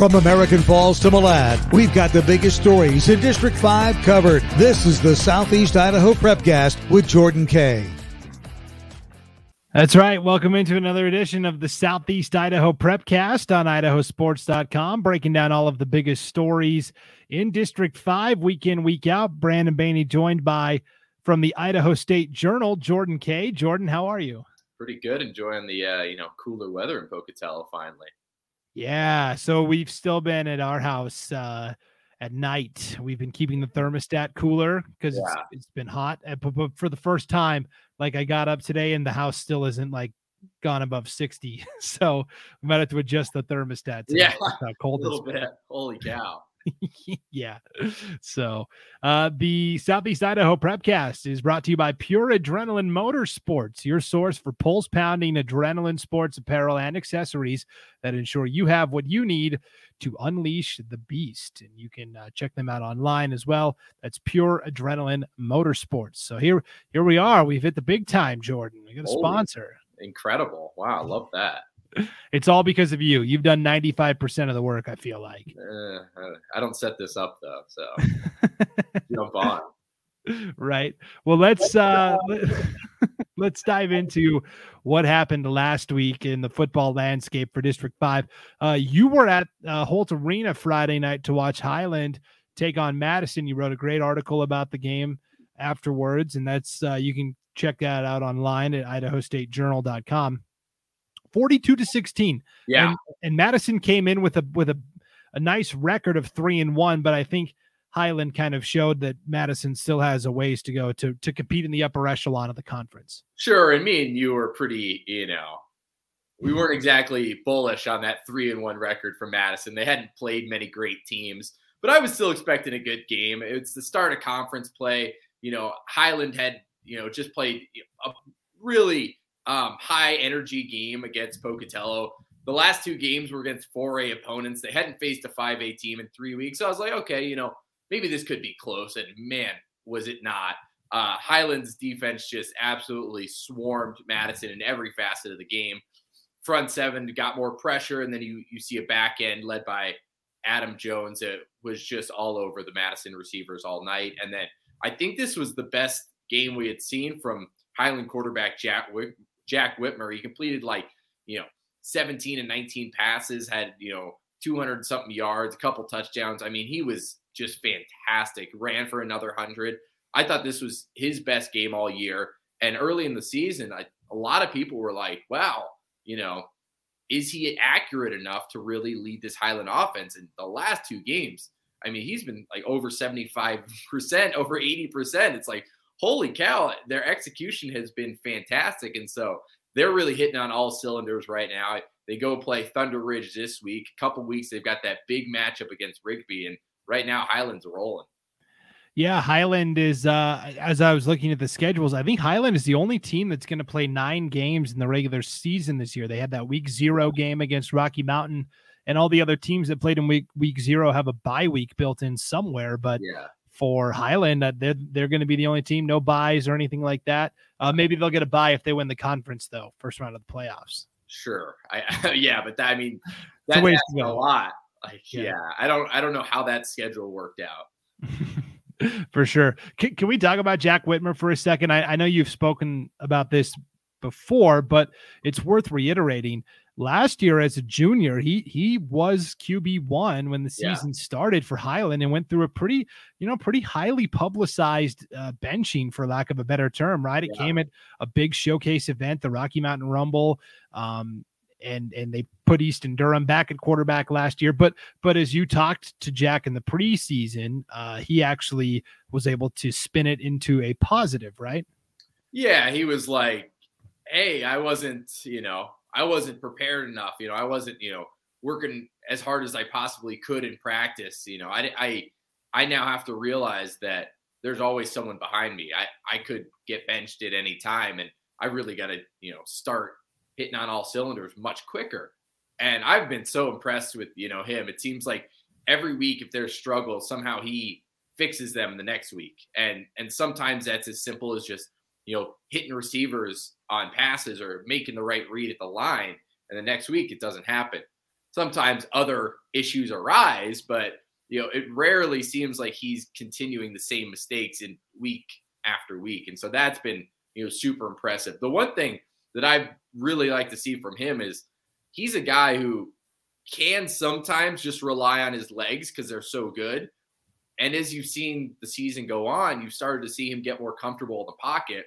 From American Falls to Malad, we've got the biggest stories in District 5 covered. This is the Southeast Idaho Prepcast with Jordan Kaye. That's right. Welcome into another edition of the Southeast Idaho Prepcast on idahosports.com, breaking down all of the biggest stories in District 5 week in, week out. Brandon Baney joined by from the Idaho State Journal, Jordan Kaye. Jordan, how are you? Pretty good. Enjoying the uh, you know cooler weather in Pocatello finally. Yeah, so we've still been at our house uh, at night. We've been keeping the thermostat cooler because yeah. it's, it's been hot. But, but for the first time, like I got up today and the house still isn't like gone above 60. So we might have to adjust the thermostat. Yeah, how cold a little bit. Holy cow. yeah. So, uh, the Southeast Idaho Prepcast is brought to you by Pure Adrenaline Motorsports, your source for pulse pounding adrenaline sports apparel and accessories that ensure you have what you need to unleash the beast. And you can uh, check them out online as well. That's Pure Adrenaline Motorsports. So here, here we are. We've hit the big time, Jordan. We got a Holy sponsor. Incredible! Wow, I love that it's all because of you. You've done 95% of the work, I feel like. Uh, I don't set this up though, so jump on. Right. Well, let's uh let's dive into what happened last week in the football landscape for District 5. Uh you were at uh, Holt Arena Friday night to watch Highland take on Madison. You wrote a great article about the game afterwards and that's uh you can check that out online at idahostatejournal.com. 42 to 16. Yeah. And, and, Madison came in with a with a, a nice record of three and one, but I think Highland kind of showed that Madison still has a ways to go to to compete in the upper echelon of the conference. Sure. And me and you were pretty, you know, we weren't exactly bullish on that three and one record for Madison. They hadn't played many great teams, but I was still expecting a good game. It's the start of conference play. You know, Highland had, you know, just played a really um, high energy game against Pocatello. The last two games were against 4A opponents. They hadn't faced a 5A team in three weeks. So I was like, okay, you know, maybe this could be close. And man, was it not. Uh, Highlands defense just absolutely swarmed Madison in every facet of the game. Front seven got more pressure, and then you you see a back end led by Adam Jones. It was just all over the Madison receivers all night. And then I think this was the best game we had seen from Highland quarterback Jack Jack Whitmer. He completed like, you know, 17 and 19 passes, had, you know, 200 something yards, a couple touchdowns. I mean, he was just fantastic. Ran for another 100. I thought this was his best game all year. And early in the season, I, a lot of people were like, wow, you know, is he accurate enough to really lead this Highland offense? In the last two games, I mean, he's been like over 75%, over 80%. It's like, holy cow, their execution has been fantastic. And so they're really hitting on all cylinders right now. They go play Thunder Ridge this week. A couple weeks, they've got that big matchup against Rigby. And right now, Highland's rolling. Yeah, Highland is uh as I was looking at the schedules, I think Highland is the only team that's going to play 9 games in the regular season this year. They had that week 0 game against Rocky Mountain and all the other teams that played in week week 0 have a bye week built in somewhere, but yeah for Highland. Uh, they're they're going to be the only team, no byes or anything like that. Uh, maybe they'll get a bye if they win the conference, though, first round of the playoffs. Sure, I, yeah, but that, I mean, that's a, a lot. Like, yeah. yeah, I don't I don't know how that schedule worked out. for sure. Can, can, we talk about Jack Whitmer for a second? I, I know you've spoken about this before, but it's worth reiterating last year as a junior, he he was QB one when the season yeah. started for Highland and went through a pretty, you know, pretty highly publicized uh, benching, for lack of a better term. Right, it yeah. came at a big showcase event, the Rocky Mountain Rumble, um, and and they put Easton Durham back at quarterback last year. But but as you talked to Jack in the preseason, uh, he actually was able to spin it into a positive, right? Yeah, he was like, "Hey, I wasn't, you know." I wasn't prepared enough. You know, I wasn't, you know, working as hard as I possibly could in practice. You know, I, I, I now have to realize that there's always someone behind me. I, I could get benched at any time, and I really got to, you know, start hitting on all cylinders much quicker. And I've been so impressed with, you know, him. It seems like every week, if there's struggles, somehow he fixes them the next week. And and sometimes that's as simple as just you know, hitting receivers on passes or making the right read at the line. And the next week, it doesn't happen. sometimes other issues arise, but you know, it rarely seems like he's continuing the same mistakes in week after week. And so that's been, you know, super impressive. The one thing that I really like to see from him is he's a guy who can sometimes just rely on his legs because they're so good. And as you've seen the season go on, you've started to see him get more comfortable in the pocket.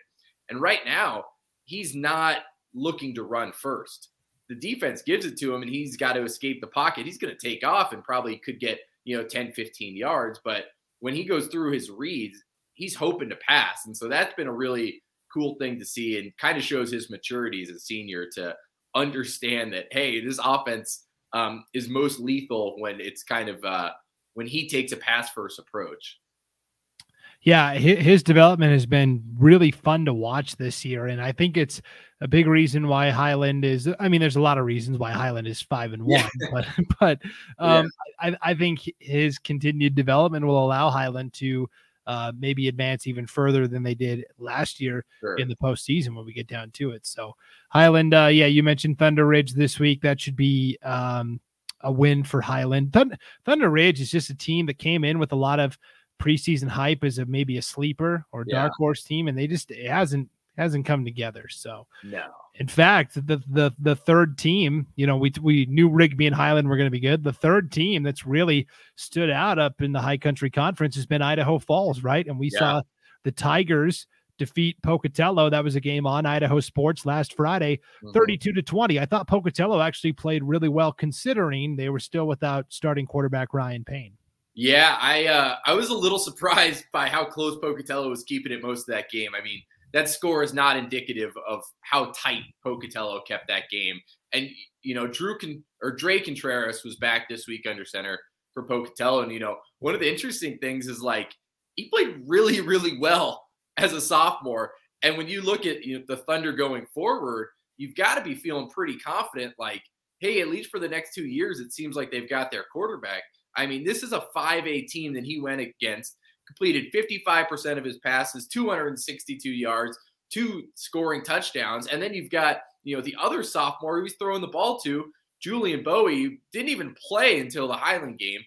And right now, he's not looking to run first. The defense gives it to him and he's got to escape the pocket. He's going to take off and probably could get you know 10 15 yards but when he goes through his reads he's hoping to pass and so that's been a really cool thing to see and kind of shows his maturity as a senior to understand that hey this offense um, is most lethal when it's kind of uh, when he takes a pass first approach yeah, his development has been really fun to watch this year, and I think it's a big reason why Highland is. I mean, there's a lot of reasons why Highland is five and one, yeah. but but um, yeah. I, I think his continued development will allow Highland to uh, maybe advance even further than they did last year sure. in the postseason when we get down to it. So Highland, uh, yeah, you mentioned Thunder Ridge this week. That should be um, a win for Highland. Thunder Ridge is just a team that came in with a lot of preseason hype as a maybe a sleeper or dark yeah. horse team, and they just it hasn't hasn't come together. So no. In fact, the the the third team, you know, we we knew Rigby and Highland were going to be good. The third team that's really stood out up in the High Country Conference has been Idaho Falls, right? And we yeah. saw the Tigers defeat Pocatello. That was a game on Idaho Sports last Friday, mm-hmm. 32 to 20. I thought Pocatello actually played really well considering they were still without starting quarterback Ryan Payne. Yeah, I uh, I was a little surprised by how close Pocatello was keeping it most of that game. I mean, that score is not indicative of how tight Pocatello kept that game. And you know, Drew Con- or Dre Contreras was back this week under center for Pocatello, and you know, one of the interesting things is like he played really, really well as a sophomore. And when you look at you know, the Thunder going forward, you've got to be feeling pretty confident. Like, hey, at least for the next two years, it seems like they've got their quarterback. I mean, this is a 5A team that he went against, completed 55% of his passes, 262 yards, two scoring touchdowns. And then you've got, you know, the other sophomore he was throwing the ball to, Julian Bowie, didn't even play until the Highland game.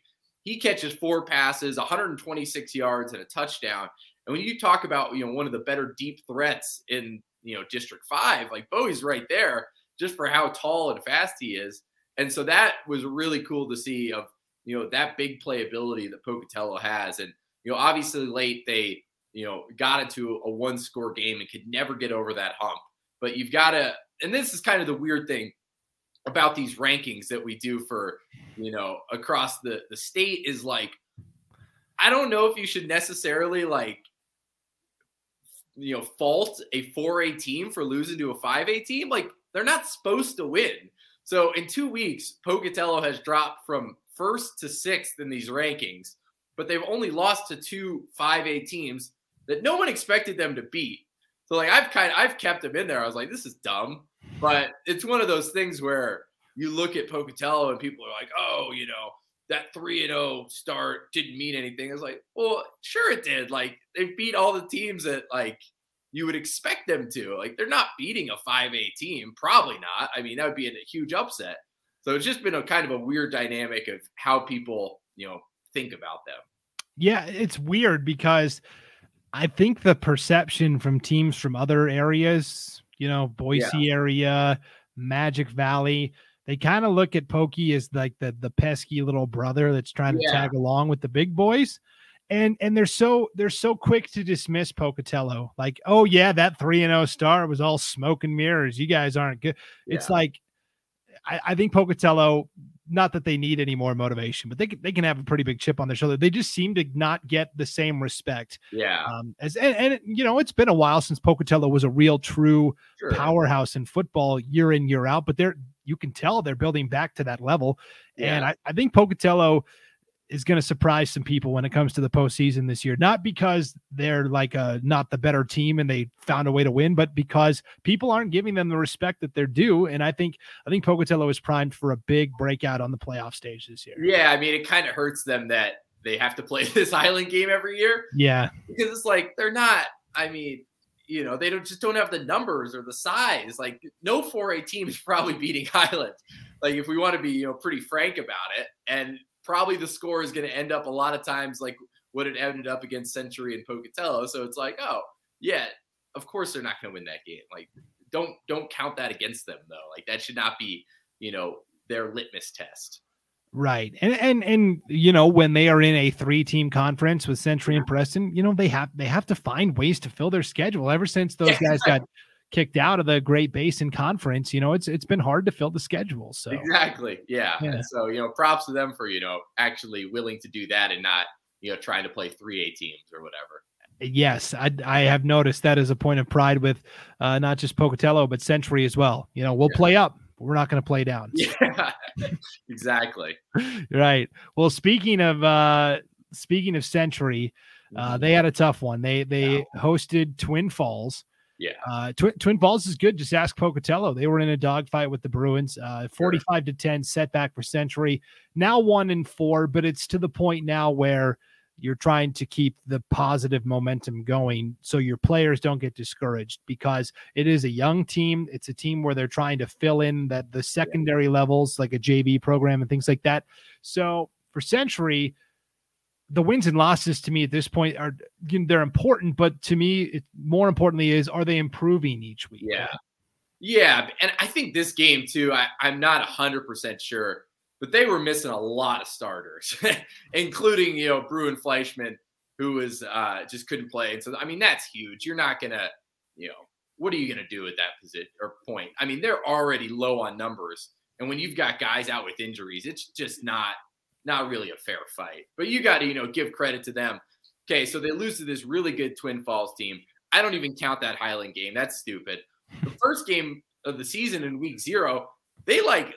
He catches four passes, 126 yards, and a touchdown. And when you talk about, you know, one of the better deep threats in, you know, District 5, like Bowie's right there just for how tall and fast he is. And so that was really cool to see of you know, that big playability that Pocatello has. And, you know, obviously late they, you know, got into a one score game and could never get over that hump. But you've got to, and this is kind of the weird thing about these rankings that we do for, you know, across the, the state is like, I don't know if you should necessarily like, you know, fault a 4A team for losing to a 5A team. Like, they're not supposed to win. So in two weeks, Pocatello has dropped from first to sixth in these rankings, but they've only lost to two 5A teams that no one expected them to beat. So like I've kind of I've kept them in there. I was like, this is dumb. But it's one of those things where you look at Pocatello and people are like, oh, you know, that three and zero oh start didn't mean anything. It's like, well, sure it did. Like they beat all the teams that like you would expect them to. Like they're not beating a five A team, probably not. I mean, that would be a huge upset. So it's just been a kind of a weird dynamic of how people, you know, think about them. Yeah, it's weird because I think the perception from teams from other areas, you know, Boise yeah. area, Magic Valley, they kind of look at Pokey as like the the pesky little brother that's trying to tag along with the big boys. And and they're so they're so quick to dismiss Pocatello. Like, oh yeah, that 3 and 0 star was all smoke and mirrors. You guys aren't good. It's like I, I think Pocatello, not that they need any more motivation, but they can, they can have a pretty big chip on their shoulder. They just seem to not get the same respect. Yeah. Um, as and, and you know, it's been a while since Pocatello was a real true sure. powerhouse in football year in year out, but they're you can tell they're building back to that level. Yeah. And I, I think Pocatello is going to surprise some people when it comes to the postseason this year. Not because they're like a not the better team and they found a way to win, but because people aren't giving them the respect that they're due. And I think I think Pocatello is primed for a big breakout on the playoff stage this year. Yeah, I mean, it kind of hurts them that they have to play this Highland game every year. Yeah, because it's like they're not. I mean, you know, they don't just don't have the numbers or the size. Like no 4A team is probably beating Highland. Like if we want to be, you know, pretty frank about it. And probably the score is going to end up a lot of times like what it ended up against Century and Pocatello. So it's like, oh, yeah, of course they're not going to win that game. Like don't don't count that against them though. Like that should not be, you know, their litmus test. Right. And and and you know, when they are in a three-team conference with Century and Preston, you know, they have they have to find ways to fill their schedule. Ever since those yeah, guys got kicked out of the Great Basin Conference, you know, it's it's been hard to fill the schedule. So Exactly. Yeah. yeah. so, you know, props to them for, you know, actually willing to do that and not, you know, trying to play 3A teams or whatever. Yes, I, I have noticed that as a point of pride with uh, not just Pocatello but Century as well. You know, we'll yeah. play up we're not going to play down. Yeah, exactly. right. Well, speaking of uh speaking of Century, uh, mm-hmm. they had a tough one. They they hosted Twin Falls. Yeah. Uh, Tw- Twin Falls is good. Just ask Pocatello. They were in a dogfight with the Bruins. Uh, 45 sure. to 10 setback for Century. Now one and four, but it's to the point now where you're trying to keep the positive momentum going so your players don't get discouraged because it is a young team it's a team where they're trying to fill in that the secondary levels like a JV program and things like that so for century the wins and losses to me at this point are you know, they're important but to me it, more importantly is are they improving each week yeah yeah and i think this game too I, i'm not 100% sure but they were missing a lot of starters, including you know Bruin Fleischman, who was uh, just couldn't play. And so I mean that's huge. You're not gonna, you know, what are you gonna do at that position or point? I mean they're already low on numbers, and when you've got guys out with injuries, it's just not not really a fair fight. But you got to you know give credit to them. Okay, so they lose to this really good Twin Falls team. I don't even count that Highland game. That's stupid. The first game of the season in week zero, they like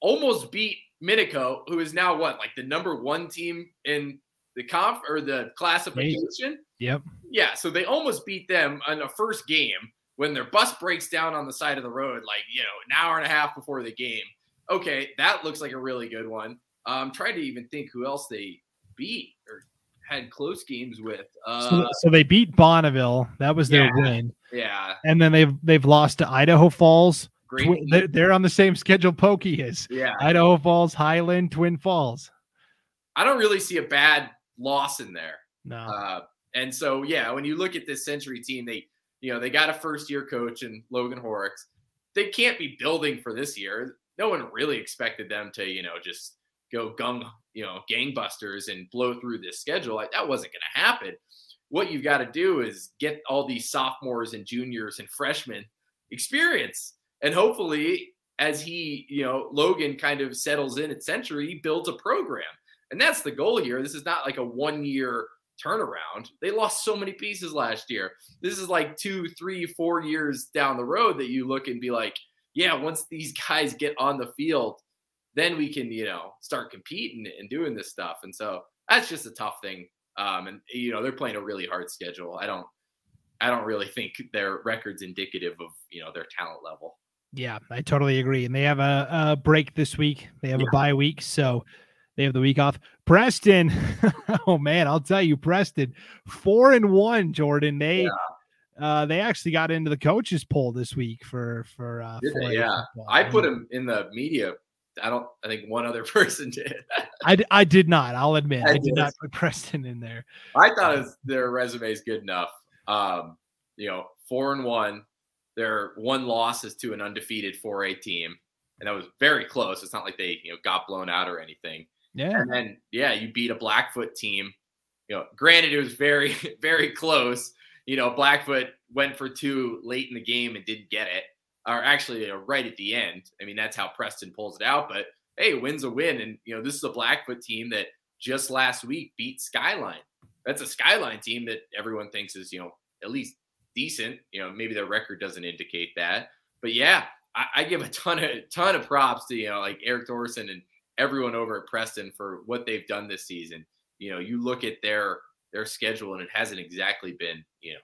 almost beat Minico, who is now what, like the number one team in the conf or the classification? Yep. Yeah. So they almost beat them on the first game when their bus breaks down on the side of the road, like, you know, an hour and a half before the game. Okay. That looks like a really good one. I'm um, trying to even think who else they beat or had close games with. Uh, so, so, they beat Bonneville. That was their yeah, win. Yeah. And then they've they've lost to Idaho Falls, Twi- they're, they're on the same schedule Pokey is. Yeah. Idaho Falls, Highland, Twin Falls. I don't really see a bad loss in there. No. Uh, and so, yeah, when you look at this Century team, they, you know, they got a first year coach in Logan Horrocks. They can't be building for this year. No one really expected them to, you know, just go gung, you know, gangbusters and blow through this schedule. Like that wasn't going to happen. What you've got to do is get all these sophomores and juniors and freshmen experience and hopefully, as he, you know, Logan kind of settles in at Century, he builds a program. And that's the goal here. This is not like a one year turnaround. They lost so many pieces last year. This is like two, three, four years down the road that you look and be like, yeah, once these guys get on the field, then we can, you know, start competing and doing this stuff. And so that's just a tough thing. Um, and you know, they're playing a really hard schedule. I don't I don't really think their record's indicative of, you know, their talent level. Yeah, I totally agree. And they have a, a break this week. They have yeah. a bye week, so they have the week off. Preston, oh man, I'll tell you, Preston, four and one. Jordan, they yeah. uh, they actually got into the coaches poll this week for for uh, yeah. I put them in the media. I don't. I think one other person did. I, I did not. I'll admit I, I did not put Preston in there. I thought um, their resume is good enough. Um, you know, four and one their one loss is to an undefeated 4A team, and that was very close. It's not like they you know got blown out or anything. Yeah. And then yeah, you beat a Blackfoot team. You know, granted it was very very close. You know, Blackfoot went for two late in the game and didn't get it, or actually uh, right at the end. I mean, that's how Preston pulls it out. But hey, win's a win, and you know this is a Blackfoot team that just last week beat Skyline. That's a Skyline team that everyone thinks is you know at least decent. You know, maybe their record doesn't indicate that. But yeah, I, I give a ton of ton of props to you know like Eric Thorson and everyone over at Preston for what they've done this season. You know, you look at their their schedule and it hasn't exactly been you know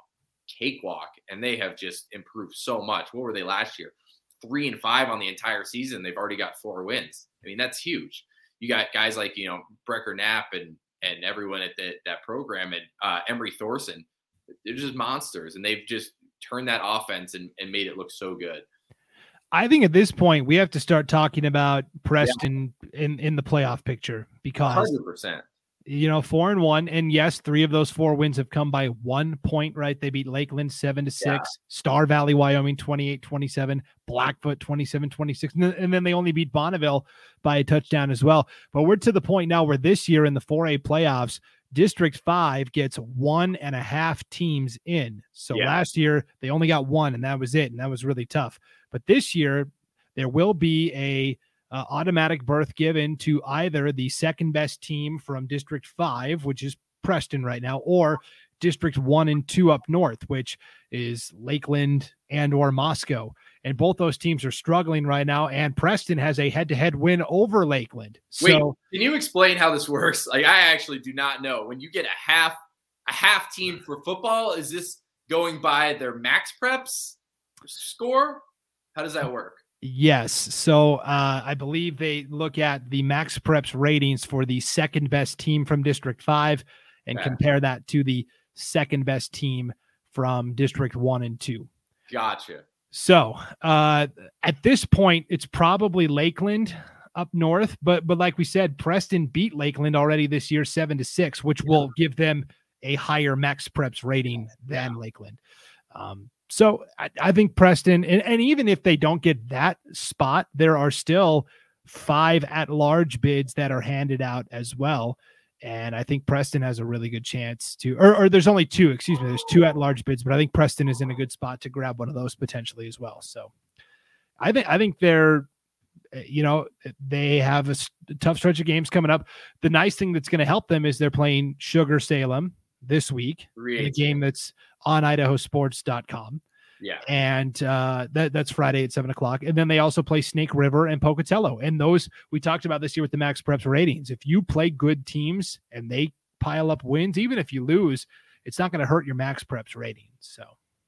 cakewalk, and they have just improved so much. What were they last year? Three and five on the entire season. They've already got four wins. I mean, that's huge. You got guys like you know Brecker Knapp and and everyone at the, that program and uh, Emery Thorson they're just monsters, and they've just turned that offense and, and made it look so good. I think at this point we have to start talking about Preston yeah. in in the playoff picture because 100% you know, four and one. And yes, three of those four wins have come by one point, right? They beat Lakeland seven to six, yeah. Star Valley, Wyoming 28 27, Blackfoot 27 26. And then they only beat Bonneville by a touchdown as well. But we're to the point now where this year in the 4A playoffs, District 5 gets one and a half teams in. So yeah. last year they only got one, and that was it. And that was really tough. But this year, there will be a uh, automatic berth given to either the second best team from District 5, which is Preston right now, or District 1 and 2 up north, which is Lakeland and or Moscow. And both those teams are struggling right now. And Preston has a head-to-head win over Lakeland. So, Wait, can you explain how this works? Like, I actually do not know. When you get a half a half team for football, is this going by their Max Preps score? How does that work? Yes. So uh, I believe they look at the Max Preps ratings for the second best team from District 5 and yeah. compare that to the second best team from District 1 and 2. Gotcha. So uh, at this point, it's probably Lakeland up north, but but like we said, Preston beat Lakeland already this year, seven to six, which will give them a higher Max Preps rating than yeah. Lakeland. Um, so I, I think Preston, and, and even if they don't get that spot, there are still five at large bids that are handed out as well. And I think Preston has a really good chance to, or, or there's only two, excuse me, there's two at large bids, but I think Preston is in a good spot to grab one of those potentially as well. So I think, I think they're, eh, you know, they have a tough stretch of games coming up. The nice thing that's going to help them is they're playing Sugar Salem this week in a game that's on idahosports.com. Yeah. And uh, that, that's Friday at seven o'clock. And then they also play Snake River and Pocatello. And those we talked about this year with the Max Preps ratings. If you play good teams and they pile up wins, even if you lose, it's not going to hurt your Max Preps ratings. So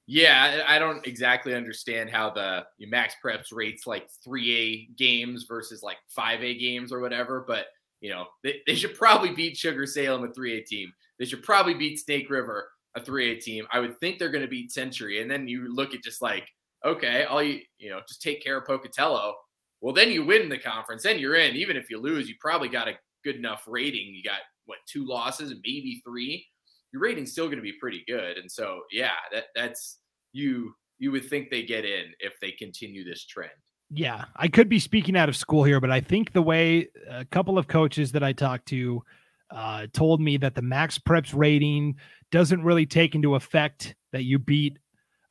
yeah, I don't exactly understand how the Max Preps rates like 3A games versus like 5A games or whatever, but you know, they, they should probably beat Sugar Salem, a 3A team. They should probably beat Snake River, a 3A team. I would think they're going to beat Century. And then you look at just like, okay, all you, you know, just take care of Pocatello. Well, then you win the conference, then you're in. Even if you lose, you probably got a good enough rating. You got what two losses, maybe three. Your rating's still going to be pretty good. And so, yeah, that that's you. You would think they get in if they continue this trend. Yeah, I could be speaking out of school here, but I think the way a couple of coaches that I talked to uh, told me that the Max Preps rating doesn't really take into effect that you beat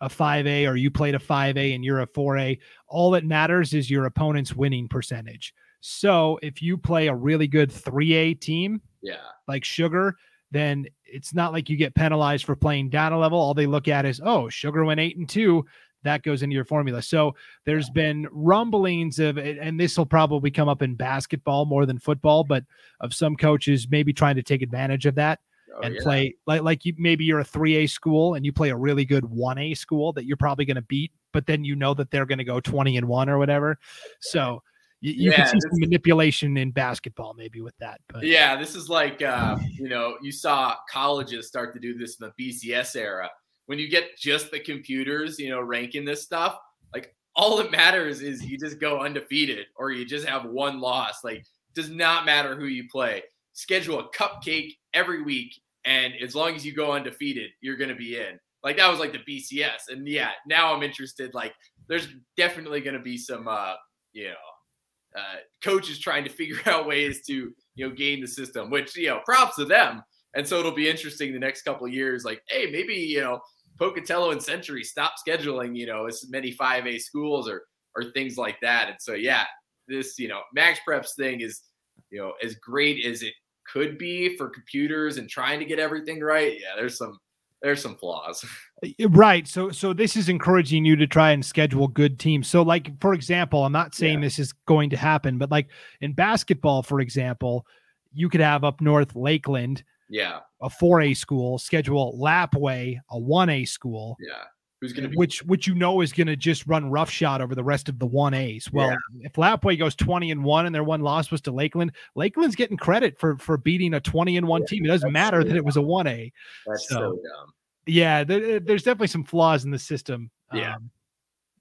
a 5A or you played a 5A and you're a 4A. All that matters is your opponent's winning percentage. So if you play a really good 3A team, yeah, like Sugar, then it's not like you get penalized for playing down a level. All they look at is, oh, Sugar went eight and two that goes into your formula. So there's been rumblings of, and this will probably come up in basketball more than football, but of some coaches maybe trying to take advantage of that. Oh, and yeah. play like like you maybe you're a 3A school and you play a really good 1A school that you're probably going to beat, but then you know that they're going to go 20 and 1 or whatever. So you, you yeah, can see some manipulation in basketball maybe with that. But yeah, this is like uh, you know, you saw colleges start to do this in the BCS era when you get just the computers, you know, ranking this stuff, like all that matters is you just go undefeated or you just have one loss. Like, does not matter who you play. Schedule a cupcake every week, and as long as you go undefeated, you're going to be in. Like that was like the BCS, and yeah, now I'm interested. Like, there's definitely going to be some, uh, you know, uh, coaches trying to figure out ways to you know game the system. Which you know, props to them. And so it'll be interesting the next couple of years. Like, hey, maybe you know Pocatello and Century stop scheduling, you know, as many 5A schools or or things like that. And so yeah, this, you know, Max Preps thing is, you know, as great as it could be for computers and trying to get everything right. Yeah, there's some there's some flaws. Uh, right. So so this is encouraging you to try and schedule good teams. So like for example, I'm not saying yeah. this is going to happen, but like in basketball, for example, you could have up north Lakeland yeah. A 4A school, schedule Lapwai, a 1A school. Yeah. Who's going to be which which you know is going to just run roughshod over the rest of the 1As. Well, yeah. if Lapwai goes 20 and 1 and their one loss was to Lakeland, Lakeland's getting credit for for beating a 20 and 1 yeah, team. It doesn't matter so that it was a 1A. That's so, so dumb. Yeah, there, there's definitely some flaws in the system. Yeah. Um,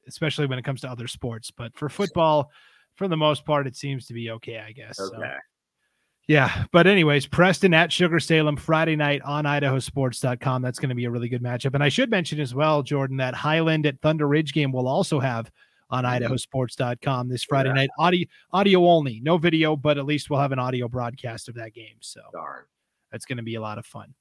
especially when it comes to other sports. But for football, for the most part, it seems to be okay, I guess. Okay. So, yeah. But, anyways, Preston at Sugar Salem Friday night on idahosports.com. That's going to be a really good matchup. And I should mention as well, Jordan, that Highland at Thunder Ridge game will also have on idahosports.com this Friday Yeah. night. Audio, audio only, no video, but at least we'll have an audio broadcast of that game. So, Darn. that's going to be a lot of fun.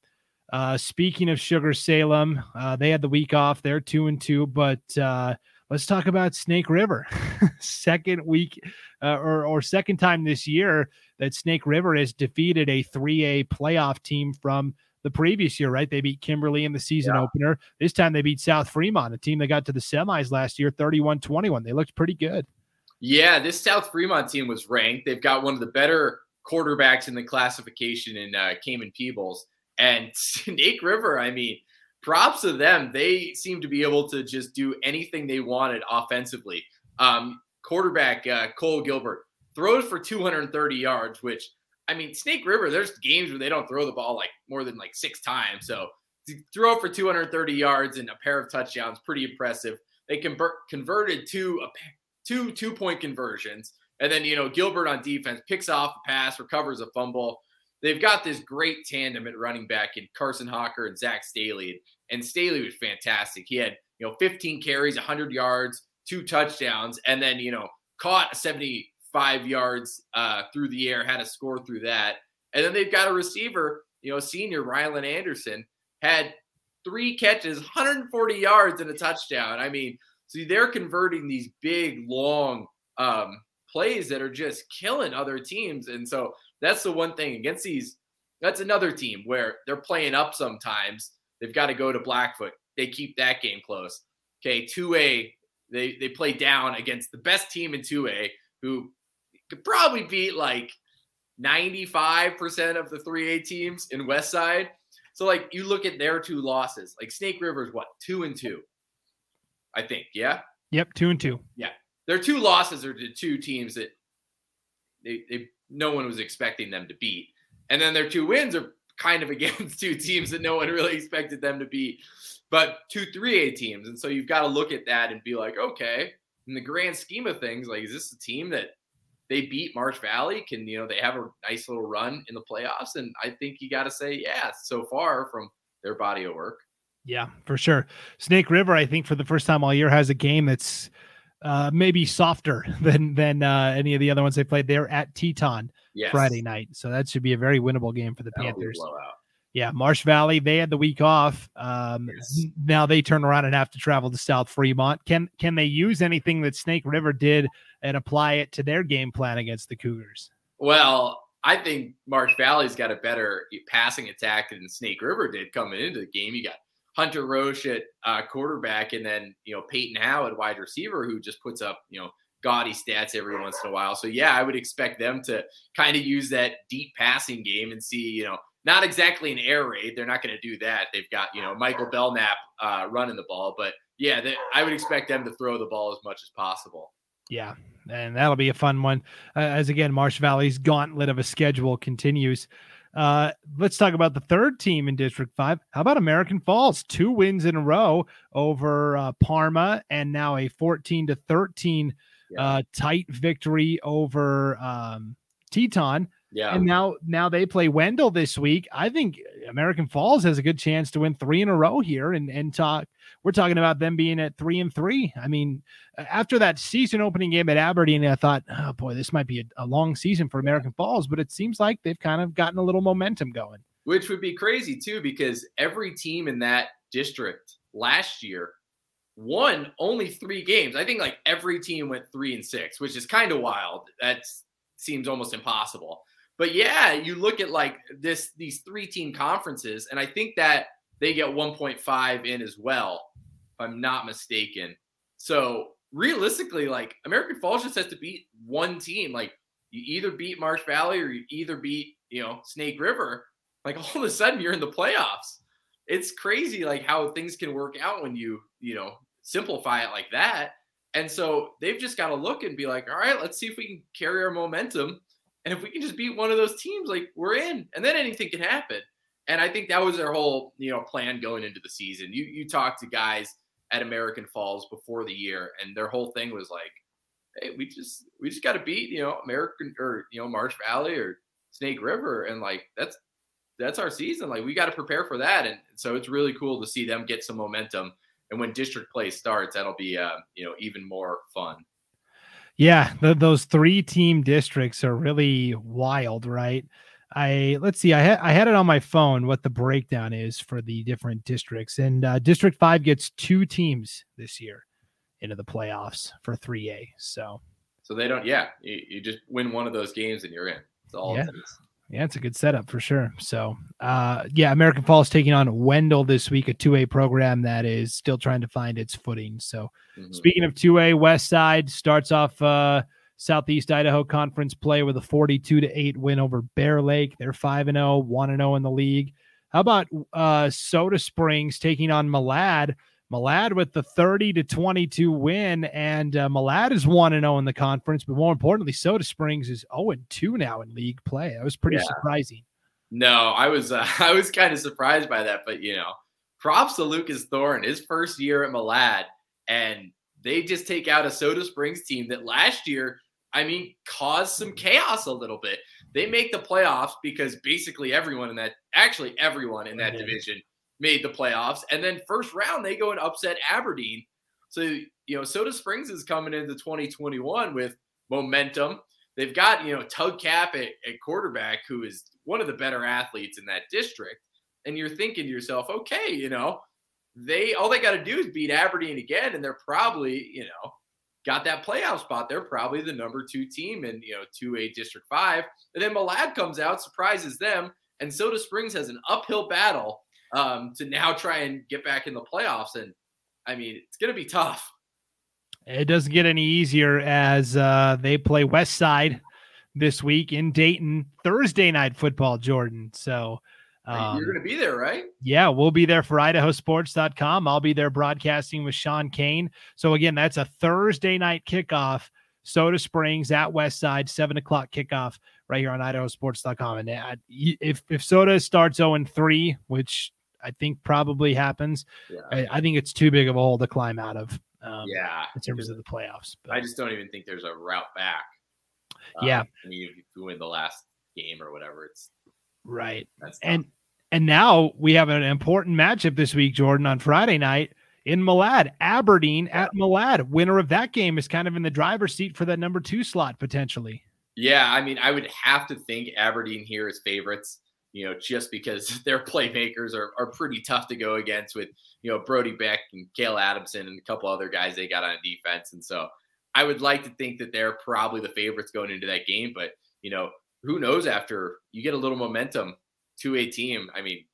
Uh, speaking of Sugar Salem, uh, they had the week off. They're two and two, but uh, let's talk about Snake River. second week uh, or, or second time this year that Snake River has defeated a 3A playoff team from the previous year, right? They beat Kimberly in the season Yeah. opener. This time they beat South Fremont, a team that got to the semis last year, 31 21. They looked pretty good. Yeah, this South Fremont team was ranked. They've got one of the better quarterbacks in the classification in uh, Cayman Peebles. And Snake River, I mean, props to them. They seem to be able to just do anything they wanted offensively. Um, quarterback uh, Cole Gilbert throws for 230 yards, which, I mean, Snake River, there's games where they don't throw the ball like more than like six times. So to throw for 230 yards and a pair of touchdowns, pretty impressive. They convert, converted two two two point conversions, and then you know Gilbert on defense picks off a pass, recovers a fumble. They've got this great tandem at running back in Carson Hawker and Zach Staley, and Staley was fantastic. He had you know 15 carries, 100 yards, two touchdowns, and then you know caught 75 yards uh, through the air, had a score through that, and then they've got a receiver, you know, senior Rylan Anderson had three catches, 140 yards and a touchdown. I mean, see, they're converting these big, long um, plays that are just killing other teams. And so that's the one thing against these. That's another team where they're playing up sometimes. They've got to go to Blackfoot. They keep that game close. Okay, 2A, they, they play down against the best team in 2A who could probably beat like 95% of the 3A teams in West Side. So like you look at their two losses, like Snake River's what two and two, I think. Yeah, Yep, two and two. Yeah, their two losses are to two teams that they, they no one was expecting them to beat, and then their two wins are kind of against two teams that no one really expected them to beat, but two three A teams, and so you've got to look at that and be like, okay, in the grand scheme of things, like is this a team that they beat Marsh Valley? Can you know they have a nice little run in the playoffs? And I think you got to say, yeah, so far from their body of work. Yeah, for sure. Snake River, I think, for the first time all year, has a game that's uh, maybe softer than than uh, any of the other ones they played. They're at Teton Yes. Friday night, so that should be a very winnable game for the That'll Panthers. Yeah, Marsh Valley, they had the week off. Um, Yes. Now they turn around and have to travel to South Fremont. Can can they use anything that Snake River did and apply it to their game plan against the Cougars? Well, I think Marsh Valley's got a better passing attack than Snake River did coming into the game. You got Hunter Roche at uh, quarterback, and then you know Peyton Howe at wide receiver, who just puts up you know gaudy stats every once in a while. So yeah, I would expect them to kind of use that deep passing game and see you know not exactly an air raid. They're not going to do that. They've got you know Michael Belknap uh, running the ball, but yeah, they, I would expect them to throw the ball as much as possible. Yeah, and that'll be a fun one. Uh, as again, Marsh Valley's gauntlet of a schedule continues. Uh, let's talk about the third team in District Five. How about American Falls? Two wins in a row over uh, Parma, and now a fourteen to thirteen uh, tight victory over um, Teton. Yeah, And now, now they play Wendell this week. I think American Falls has a good chance to win three in a row here, and and talk. We're talking about them being at three and three. I mean, after that season opening game at Aberdeen, I thought, oh boy, this might be a, a long season for American Falls. But it seems like they've kind of gotten a little momentum going. which would be crazy too because every team in that district last year won only three games. I think like every team went three and six, which is kind of wild. That seems almost impossible. But yeah, you look at like this these three team conferences, and I think that they get 1.5 in as well, if I'm not mistaken. So realistically, like American Falls just has to beat one team. Like you either beat Marsh Valley or you either beat, you know, Snake River. Like all of a sudden you're in the playoffs. It's crazy like how things can work out when you, you know, simplify it like that. And so they've just got to look and be like, all right, let's see if we can carry our momentum. And if we can just beat one of those teams, like we're in. And then anything can happen. And I think that was their whole, you know, plan going into the season. You you talk to guys at American Falls before the year, and their whole thing was like, "Hey, we just we just got to beat, you know, American or you know Marsh Valley or Snake River, and like that's that's our season. Like we got to prepare for that, and so it's really cool to see them get some momentum. And when district play starts, that'll be uh, you know even more fun. Yeah, the, those three team districts are really wild, right? I let's see. I had I had it on my phone what the breakdown is for the different districts, and uh, District Five gets two teams this year into the playoffs for three A. So, so they don't. Yeah, you, you, just win one of those games and you're in. It's all. Yeah. Yeah, it's a good setup for sure. So, uh, yeah, American Falls taking on Wendell this week, a 2A program that is still trying to find its footing. So, mm-hmm. speaking of 2A, West Side starts off uh, Southeast Idaho Conference play with a 42 to 8 win over Bear Lake. They're 5 and 0, 1 and 0 in the league. How about uh, Soda Springs taking on Malad? Malad with the 30 to 22 win, and uh, Malad is 1 0 in the conference, but more importantly, Soda Springs is 0 2 now in league play. That was pretty yeah. surprising. No, I was uh, I was kind of surprised by that, but you know, props to Lucas Thorne, his first year at Malad, and they just take out a Soda Springs team that last year, I mean, caused some chaos a little bit. They make the playoffs because basically everyone in that, actually everyone in that division made the playoffs. And then first round, they go and upset Aberdeen. So, you know, Soda Springs is coming into 2021 with momentum. They've got, you know, Tug Cap at, at quarterback, who is one of the better athletes in that district. And you're thinking to yourself, okay, you know, they all they got to do is beat Aberdeen again, and they're probably, you know, got that playoff spot. They're probably the number two team in, you know, 2A District 5. And then Malad comes out, surprises them, and Soda Springs has an uphill battle um, to now try and get back in the playoffs. And I mean, it's going to be tough. It doesn't get any easier as uh, they play West Side this week in Dayton, Thursday night football, Jordan. So um, you're going to be there, right? Yeah, we'll be there for idahosports.com. I'll be there broadcasting with Sean Kane. So again, that's a Thursday night kickoff. Soda Springs at West Side, seven o'clock kickoff right here on idahosports.com. And uh, if if Soda starts 0 3, which I think probably happens. Yeah. I, I, think it's too big of a hole to climb out of. Um, yeah, in terms of the playoffs. But. I just don't even think there's a route back. Um, yeah, I mean, if you win the last game or whatever, it's right. and and now we have an important matchup this week, Jordan, on Friday night in Malad. Aberdeen yeah. at Malad. Winner of that game is kind of in the driver's seat for that number two slot potentially. Yeah, I mean, I would have to think Aberdeen here is favorites you know, just because their playmakers are, are pretty tough to go against with, you know, Brody Beck and Kale Adamson and a couple other guys they got on defense. And so I would like to think that they're probably the favorites going into that game. But, you know, who knows after you get a little momentum to a team. I mean,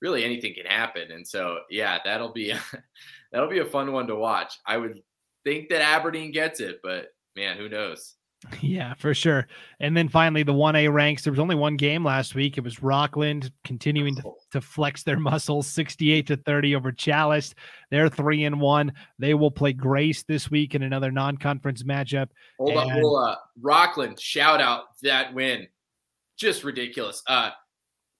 really anything can happen. And so, yeah, that'll be, that'll be a fun one to watch. I would think that Aberdeen gets it, but man, who knows? Yeah, for sure. And then finally, the 1A ranks. There was only one game last week. It was Rockland continuing to, oh. to flex their muscles 68 to 30 over Challis. They're three and one. They will play Grace this week in another non conference matchup. Hold and... on, hold on. Rockland, shout out that win. Just ridiculous. Uh,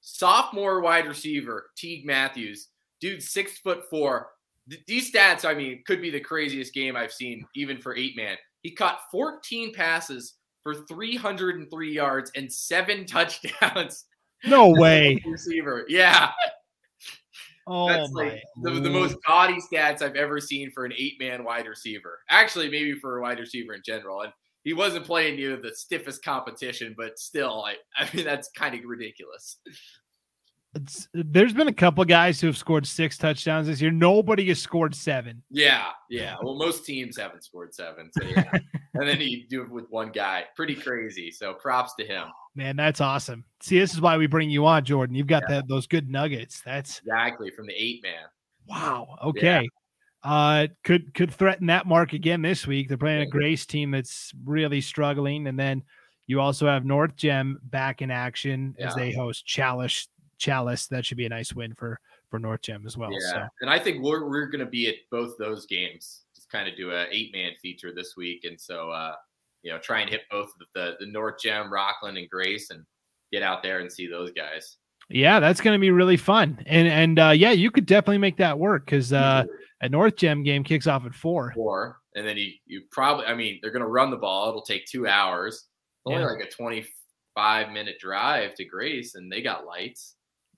sophomore wide receiver, Teague Matthews, dude, six foot four. these stats, I mean, could be the craziest game I've seen, even for eight man. He caught 14 passes for 303 yards and seven touchdowns. No way. receiver. Yeah. Oh, That's like the, the, most gaudy stats I've ever seen for an eight man wide receiver. Actually, maybe for a wide receiver in general. And he wasn't playing near the stiffest competition, but still, I, I mean, that's kind of ridiculous. It's, there's been a couple guys who have scored six touchdowns this year. Nobody has scored seven. Yeah, yeah. Well, most teams haven't scored seven. So yeah. and then you do it with one guy. Pretty crazy. So props to him. Man, that's awesome. See, this is why we bring you on, Jordan. You've got yeah. that those good nuggets. That's exactly from the eight man. Wow. Okay. Yeah. Uh, could could threaten that mark again this week. They're playing a Grace team that's really struggling, and then you also have North Gem back in action yeah. as they host Challis Challis. That should be a nice win for for North Gem as well. Yeah, so. and I think we're we're going to be at both those games. Just kind of do a eight man feature this week, and so uh, you know try and hit both the the North Gem, Rockland, and Grace, and get out there and see those guys. Yeah, that's going to be really fun. And and uh, yeah, you could definitely make that work because uh, a North Gem game kicks off at four. Four, and then you you probably I mean they're going to run the ball. It'll take two hours. Only Yeah. like a twenty five minute drive to Grace, and they got lights.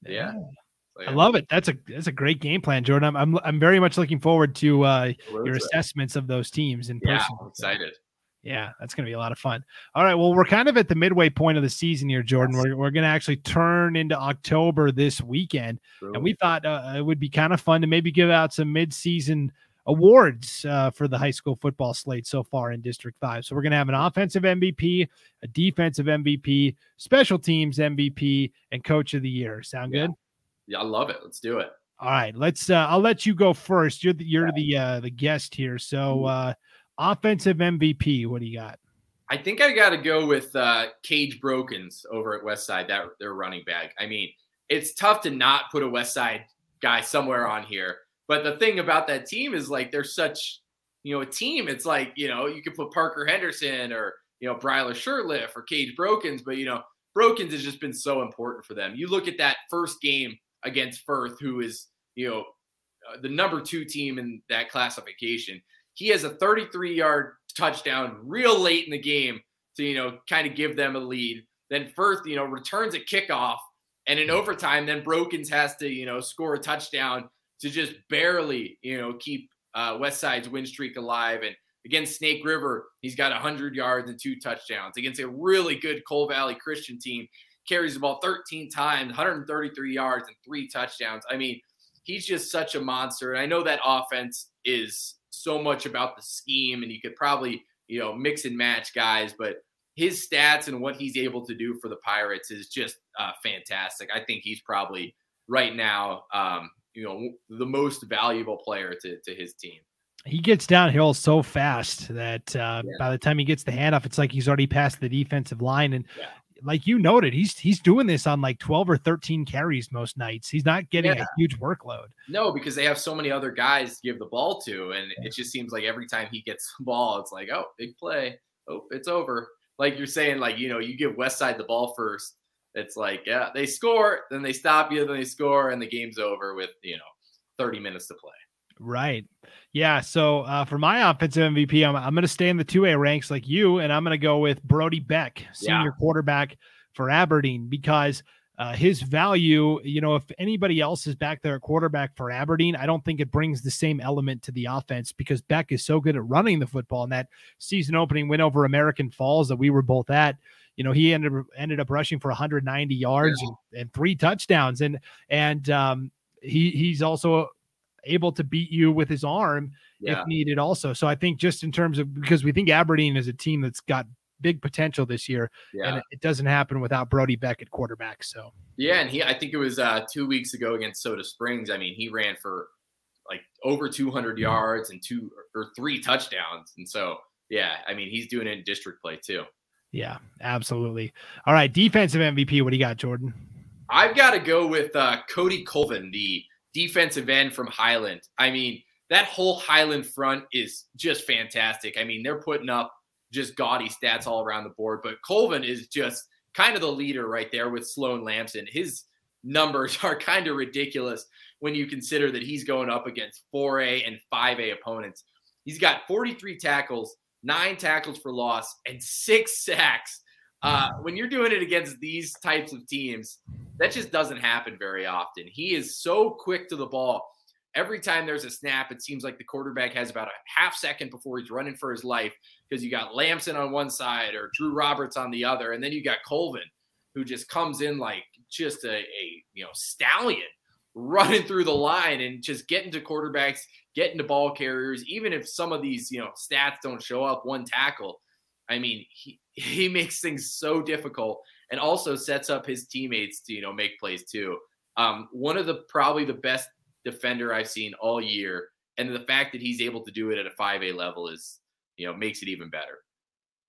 Yeah. So, I love it. That's a that's a great game plan, Jordan. I'm I'm, I'm very much looking forward to uh, your assessments of those teams in Yeah, person. I'm excited. Yeah, that's going to be a lot of fun. All right. Well, we're kind of at the midway point of the season here, Jordan. We're, we're going to actually turn into October this weekend. And we thought uh, it would be kind of fun to maybe give out some mid-season awards uh, for the high school football slate so far in District 5. So we're going to have an offensive MVP, a defensive MVP, special teams MVP, and coach of the year. Sound Yeah. good? Yeah, I love it. Let's do it. All right, let's. Uh, I'll let you go first. You're the you're the uh, the guest here. So, uh, offensive MVP. What do you got? I think I got to go with uh, Cage Brokens over at Westside. That their running back. I mean, it's tough to not put a Westside guy somewhere on here. But the thing about that team is like they're such, you know, a team. It's like you know you could put Parker Henderson or you know Bryler Shirtliff or Cage Brokens, but you know Brokens has just been so important for them. You look at that first game against Firth, who is you know uh, the number two team in that classification. He has a 33 yard touchdown real late in the game to you know kind of give them a lead. Then Firth, you know, returns a kickoff, and in overtime, then Brokens has to you know score a touchdown to just barely you know keep uh, West Side's win streak alive. And against Snake River, he's got 100 yards and two touchdowns against a really good Cole Valley Christian team. Carries the ball 13 times, 133 yards and three touchdowns. I mean, he's just such a monster. And I know that offense is so much about the scheme, and you could probably, you know, mix and match guys, but his stats and what he's able to do for the Pirates is just uh, fantastic. I think he's probably right now, um, you know, the most valuable player to, to his team. He gets downhill so fast that uh, Yeah. by the time he gets the handoff, it's like he's already past the defensive line. And Yeah. like you noted, he's he's doing this on like 12 or 13 carries most nights. He's not getting Yeah. a huge workload. No, because they have so many other guys to give the ball to, and it just seems like every time he gets the ball, it's like, oh, big play. Oh, it's over. Like you're saying, like you know, you give Westside the ball first. It's like, yeah, they score, then they stop you, then they score, and the game's over with you know 30 minutes to play. Right. Yeah. So uh, for my offensive MVP, I'm, I'm going to stay in the 2A ranks like you, and I'm going to go with Brody Beck, senior quarterback for Aberdeen, because uh, his value, you know, if anybody else is back there at quarterback for Aberdeen, I don't think it brings the same element to the offense because Beck is so good at running the football. And that season opening win over American Falls that we were both at, you know, he ended ended up rushing for 190 yards and, and three touchdowns, and and um, he he's also able to beat you with his arm Yeah, if needed also. So I think just in terms of because we think Aberdeen is a team that's got big potential this year yeah, and it, doesn't happen without Brody Beck at quarterback. So yeah. And he, I think it was uh, two weeks ago against Soda Springs. I mean, he ran for like over 200 yards and two or three touchdowns, and so yeah, I mean, he's doing it in district play too. Yeah, absolutely. All right, defensive MVP. What do you got, Jordan? I've got to go with uh, Cody Colvin, the defensive end from Highland. I mean, that whole Highland front is just fantastic. I mean, they're putting up just gaudy stats all around the board, but Colvin is just kind of the leader right there with Sloan Lamson. His numbers are kind of ridiculous when you consider that he's going up against 4A and 5A opponents. He's got 43 tackles, nine tackles for loss, and six sacks. Uh, when you're doing it against these types of teams, that just doesn't happen very often. He is so quick to the ball. Every time there's a snap, it seems like the quarterback has about a half second before he's running for his life because you got Lamson on one side or Drew Roberts on the other, and then you got Colvin who just comes in like just a, a you know stallion running through the line and just getting to quarterbacks, getting to ball carriers. Even if some of these you know stats don't show up, one tackle. I mean, he he makes things so difficult and also sets up his teammates to you know make plays too. Um, one of the probably the best defender I've seen all year, and the fact that he's able to do it at a 5A level is you know makes it even better.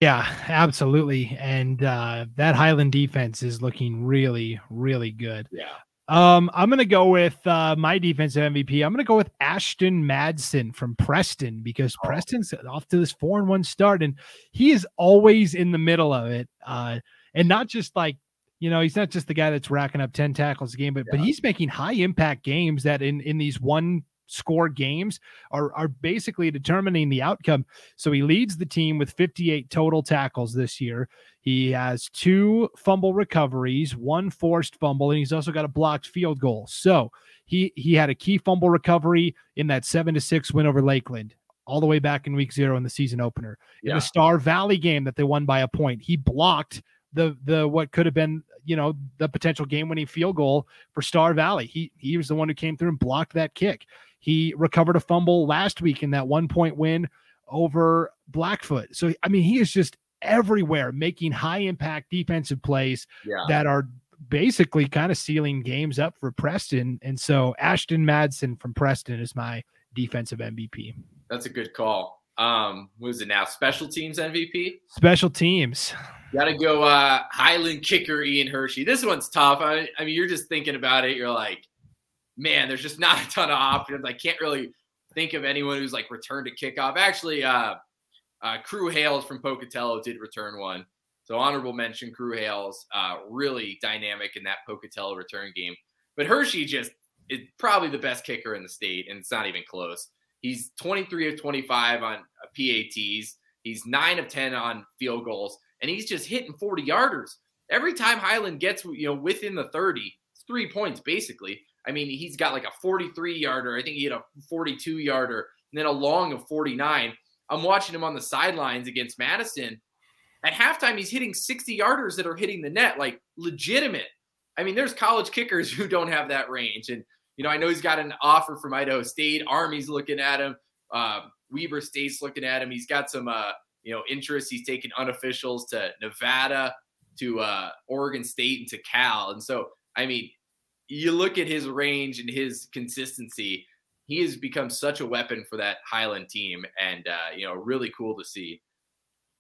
Yeah, absolutely. And uh, that Highland defense is looking really, really good. Yeah, Um, I'm gonna go with uh, my defensive MVP. I'm gonna go with Ashton Madsen from Preston because Oh. Preston's off to this four and one start, and he is always in the middle of it. Uh, and not just like You know, he's not just the guy that's racking up 10 tackles a game, but yeah. but he's making high impact games that in in these one score games are are basically determining the outcome. So he leads the team with 58 total tackles this year. He has two fumble recoveries, one forced fumble, and he's also got a blocked field goal. So he he had a key fumble recovery in that seven to six win over Lakeland all the way back in week zero in the season opener. Yeah. In the Star Valley game that they won by a point, he blocked the the what could have been you know the potential game winning field goal for Star Valley. He he was the one who came through and blocked that kick. He recovered a fumble last week in that one point win over Blackfoot. So, I mean, he is just everywhere making high impact defensive plays yeah. that are basically kind of sealing games up for Preston. And so, Ashton Madsen from Preston is my defensive MVP. That's a good call. Um, what is it now? Special teams MVP? Special teams. Got to go uh, Highland kicker Ian Hershey. This one's tough. I, I mean, you're just thinking about it. You're like, man, there's just not a ton of options. I can't really think of anyone who's like returned a kickoff. Actually, uh, uh, Crew Hales from Pocatello did return one. So honorable mention, Crew Hales, uh, really dynamic in that Pocatello return game. But Hershey just is probably the best kicker in the state, and it's not even close. He's 23 of 25 on uh, PATs. He's nine of 10 on field goals, and he's just hitting 40 yarders. Every time Highland gets you know within the 30, it's three points basically. I mean, he's got like a 43 yarder. I think he had a 42 yarder and then a long of 49. I'm watching him on the sidelines against Madison. At halftime, he's hitting 60 yarders that are hitting the net, like legitimate. I mean, there's college kickers who don't have that range. And, you know, I know he's got an offer from Idaho State. Army's looking at him. Uh, Weber State's looking at him. He's got some, uh, you know, interest. He's taken unofficials to Nevada, to uh, Oregon State, and to Cal. And so, I mean, you look at his range and his consistency, he has become such a weapon for that Highland team, and uh, you know, really cool to see.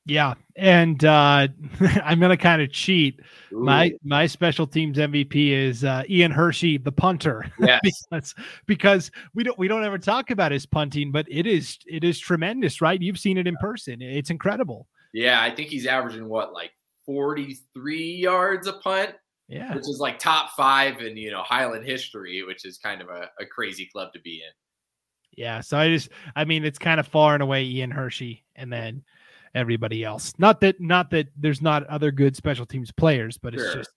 Yeah, and uh, I'm gonna kind of cheat. Ooh. My my special teams MVP is uh, Ian Hershey, the punter. Yes, because, because we don't we don't ever talk about his punting, but it is it is tremendous, right? You've seen it in person. It's incredible. Yeah, I think he's averaging what like 43 yards a punt. Yeah. Which is like top five in, you know, Highland history, which is kind of a, a crazy club to be in. Yeah. So I just, I mean, it's kind of far and away Ian Hershey and then everybody else. Not that, not that there's not other good special teams players, but sure. it's just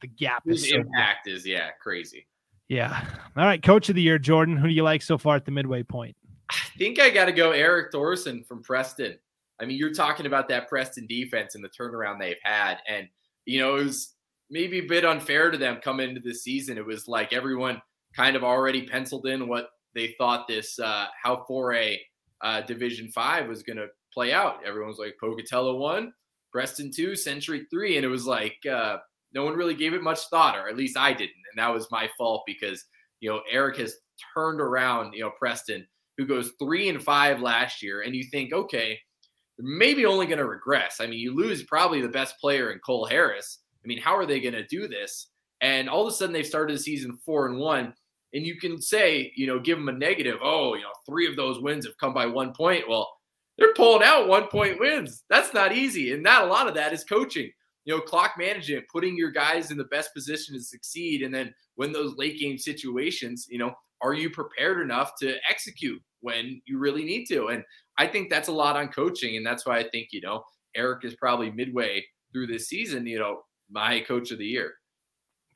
the gap His so impact big. is, yeah, crazy. Yeah. All right. Coach of the year, Jordan. Who do you like so far at the midway point? I think I got to go Eric Thorson from Preston. I mean, you're talking about that Preston defense and the turnaround they've had. And, you know, it was maybe a bit unfair to them coming into the season. It was like everyone kind of already penciled in what they thought this uh, how 4A uh, Division Five was going to play out. Everyone's like Pocatello one, Preston two, Century three, and it was like uh, no one really gave it much thought, or at least I didn't, and that was my fault because you know Eric has turned around. You know Preston, who goes three and five last year, and you think okay. Maybe only going to regress. I mean, you lose probably the best player in Cole Harris, I mean, how are they going to do this? And all of a sudden, they've started the season four and one. And you can say, you know, give them a negative. Oh, you know, three of those wins have come by one point. Well, they're pulling out one point wins. That's not easy. And not a lot of that is coaching. You know, clock management, putting your guys in the best position to succeed. And then when those late game situations, you know, are you prepared enough to execute when you really need to? And I think that's a lot on coaching. And that's why I think, you know, Eric is probably midway through this season, you know, my coach of the year.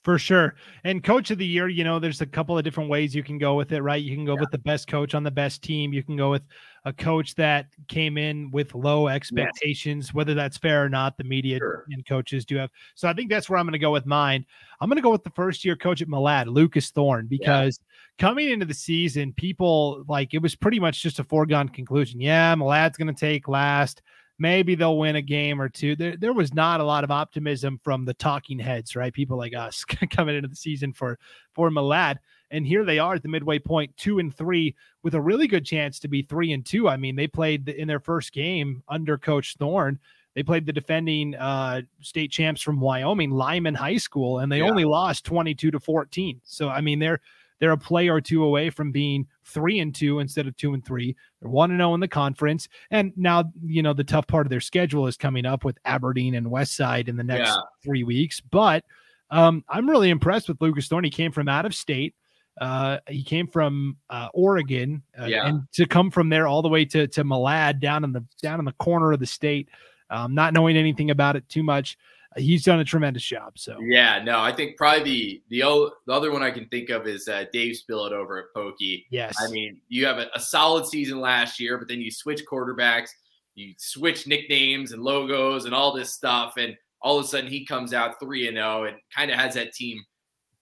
For sure. And coach of the year, you know, there's a couple of different ways you can go with it, right? You can go yeah. with the best coach on the best team. You can go with a coach that came in with low expectations, yes. whether that's fair or not. The media sure. and coaches do have. So I think that's where I'm going to go with mine. I'm going to go with the first year coach at Malad, Lucas Thorn, because yeah. coming into the season, people like it was pretty much just a foregone conclusion. Yeah, Malad's going to take last maybe they'll win a game or two. There, there was not a lot of optimism from the talking heads, right? People like us coming into the season for for Malad, and here they are at the midway point, two and three, with a really good chance to be three and two. I mean, they played in their first game under Coach Thorn. They played the defending uh, state champs from Wyoming, Lyman High School, and they yeah. only lost 22 to 14. So, I mean, they're they're a play or two away from being three and two instead of two and three. They're one and zero oh in the conference, and now you know the tough part of their schedule is coming up with Aberdeen and Westside in the next yeah. three weeks. But Um, I'm really impressed with Lucas Thorne. He came from out of state. Uh, he came from uh, Oregon, uh, Yeah. and to come from there all the way to to Malad down in the down in the corner of the state, um, not knowing anything about it too much, he's done a tremendous job. So Yeah, no, I think probably the the, the other one I can think of is uh, Dave Spillett over at Pokey. yes, I mean, you have a, a solid season last year, but then you switch quarterbacks, you switch nicknames and logos and all this stuff, and all of a sudden he comes out three and zero and kind of has that team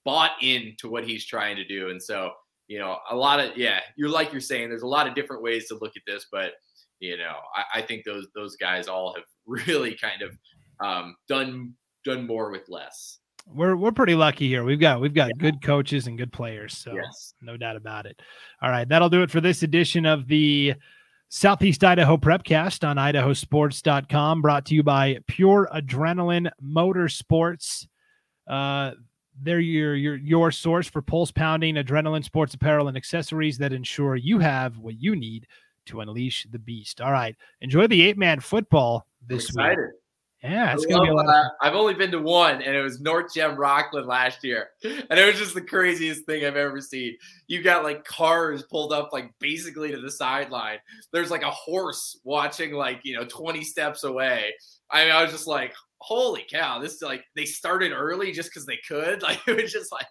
bought into what he's trying to do. And so, you know, a lot of yeah, you're like you're saying, there's a lot of different ways to look at this, but you know, I, I think those those guys all have really kind of um, done done more with less. we're we're pretty lucky here. We've got we've got good coaches and good players. So Yes. no doubt about it. All right, that'll do it for this edition of the Southeast Idaho Prepcast on idahosports.com, brought to you by Pure Adrenaline Motorsports. Uh, they're your your your source for pulse pounding adrenaline sports apparel and accessories that ensure you have what you need to unleash the beast. All right, enjoy the eight man football this week. Yeah, it's I gonna be a lot. Of uh, I've only been to one, and it was North Gem Rockland last year, and it was just the craziest thing I've ever seen. You got like cars pulled up like basically to the sideline. There's like a horse watching like you know 20 steps away. I mean, I was just like, holy cow! This is like they started early just because they could. Like it was just like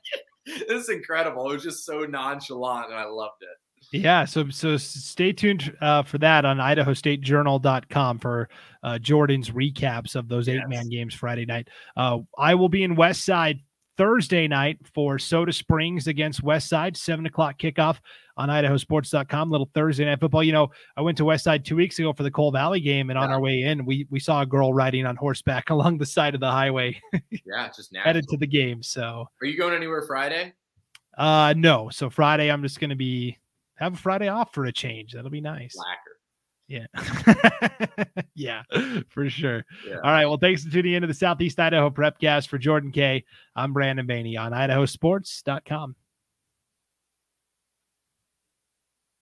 this is incredible. It was just so nonchalant, and I loved it. Yeah, so so stay tuned uh, for that on idahostatejournal.com for uh, Jordan's recaps of those eight man Yes. games Friday night. Uh, I will be in West Side Thursday night for Soda Springs against West Side, seven o'clock kickoff on idahosports.com. Little Thursday night football. You know, I went to West Side two weeks ago for the Cole Valley game, and on Yeah. our way in, we we saw a girl riding on horseback along the side of the highway Yeah, just now. headed to the game. So Are you going anywhere Friday? uh no, so Friday I'm just gonna be have a Friday off for a change. That'll be nice. Slacker. Yeah. yeah, for sure. Yeah. All right. Well, thanks for tuning into the Southeast Idaho Prepcast for Jordan Kaye. I'm Brandon Baney on idahosports.com.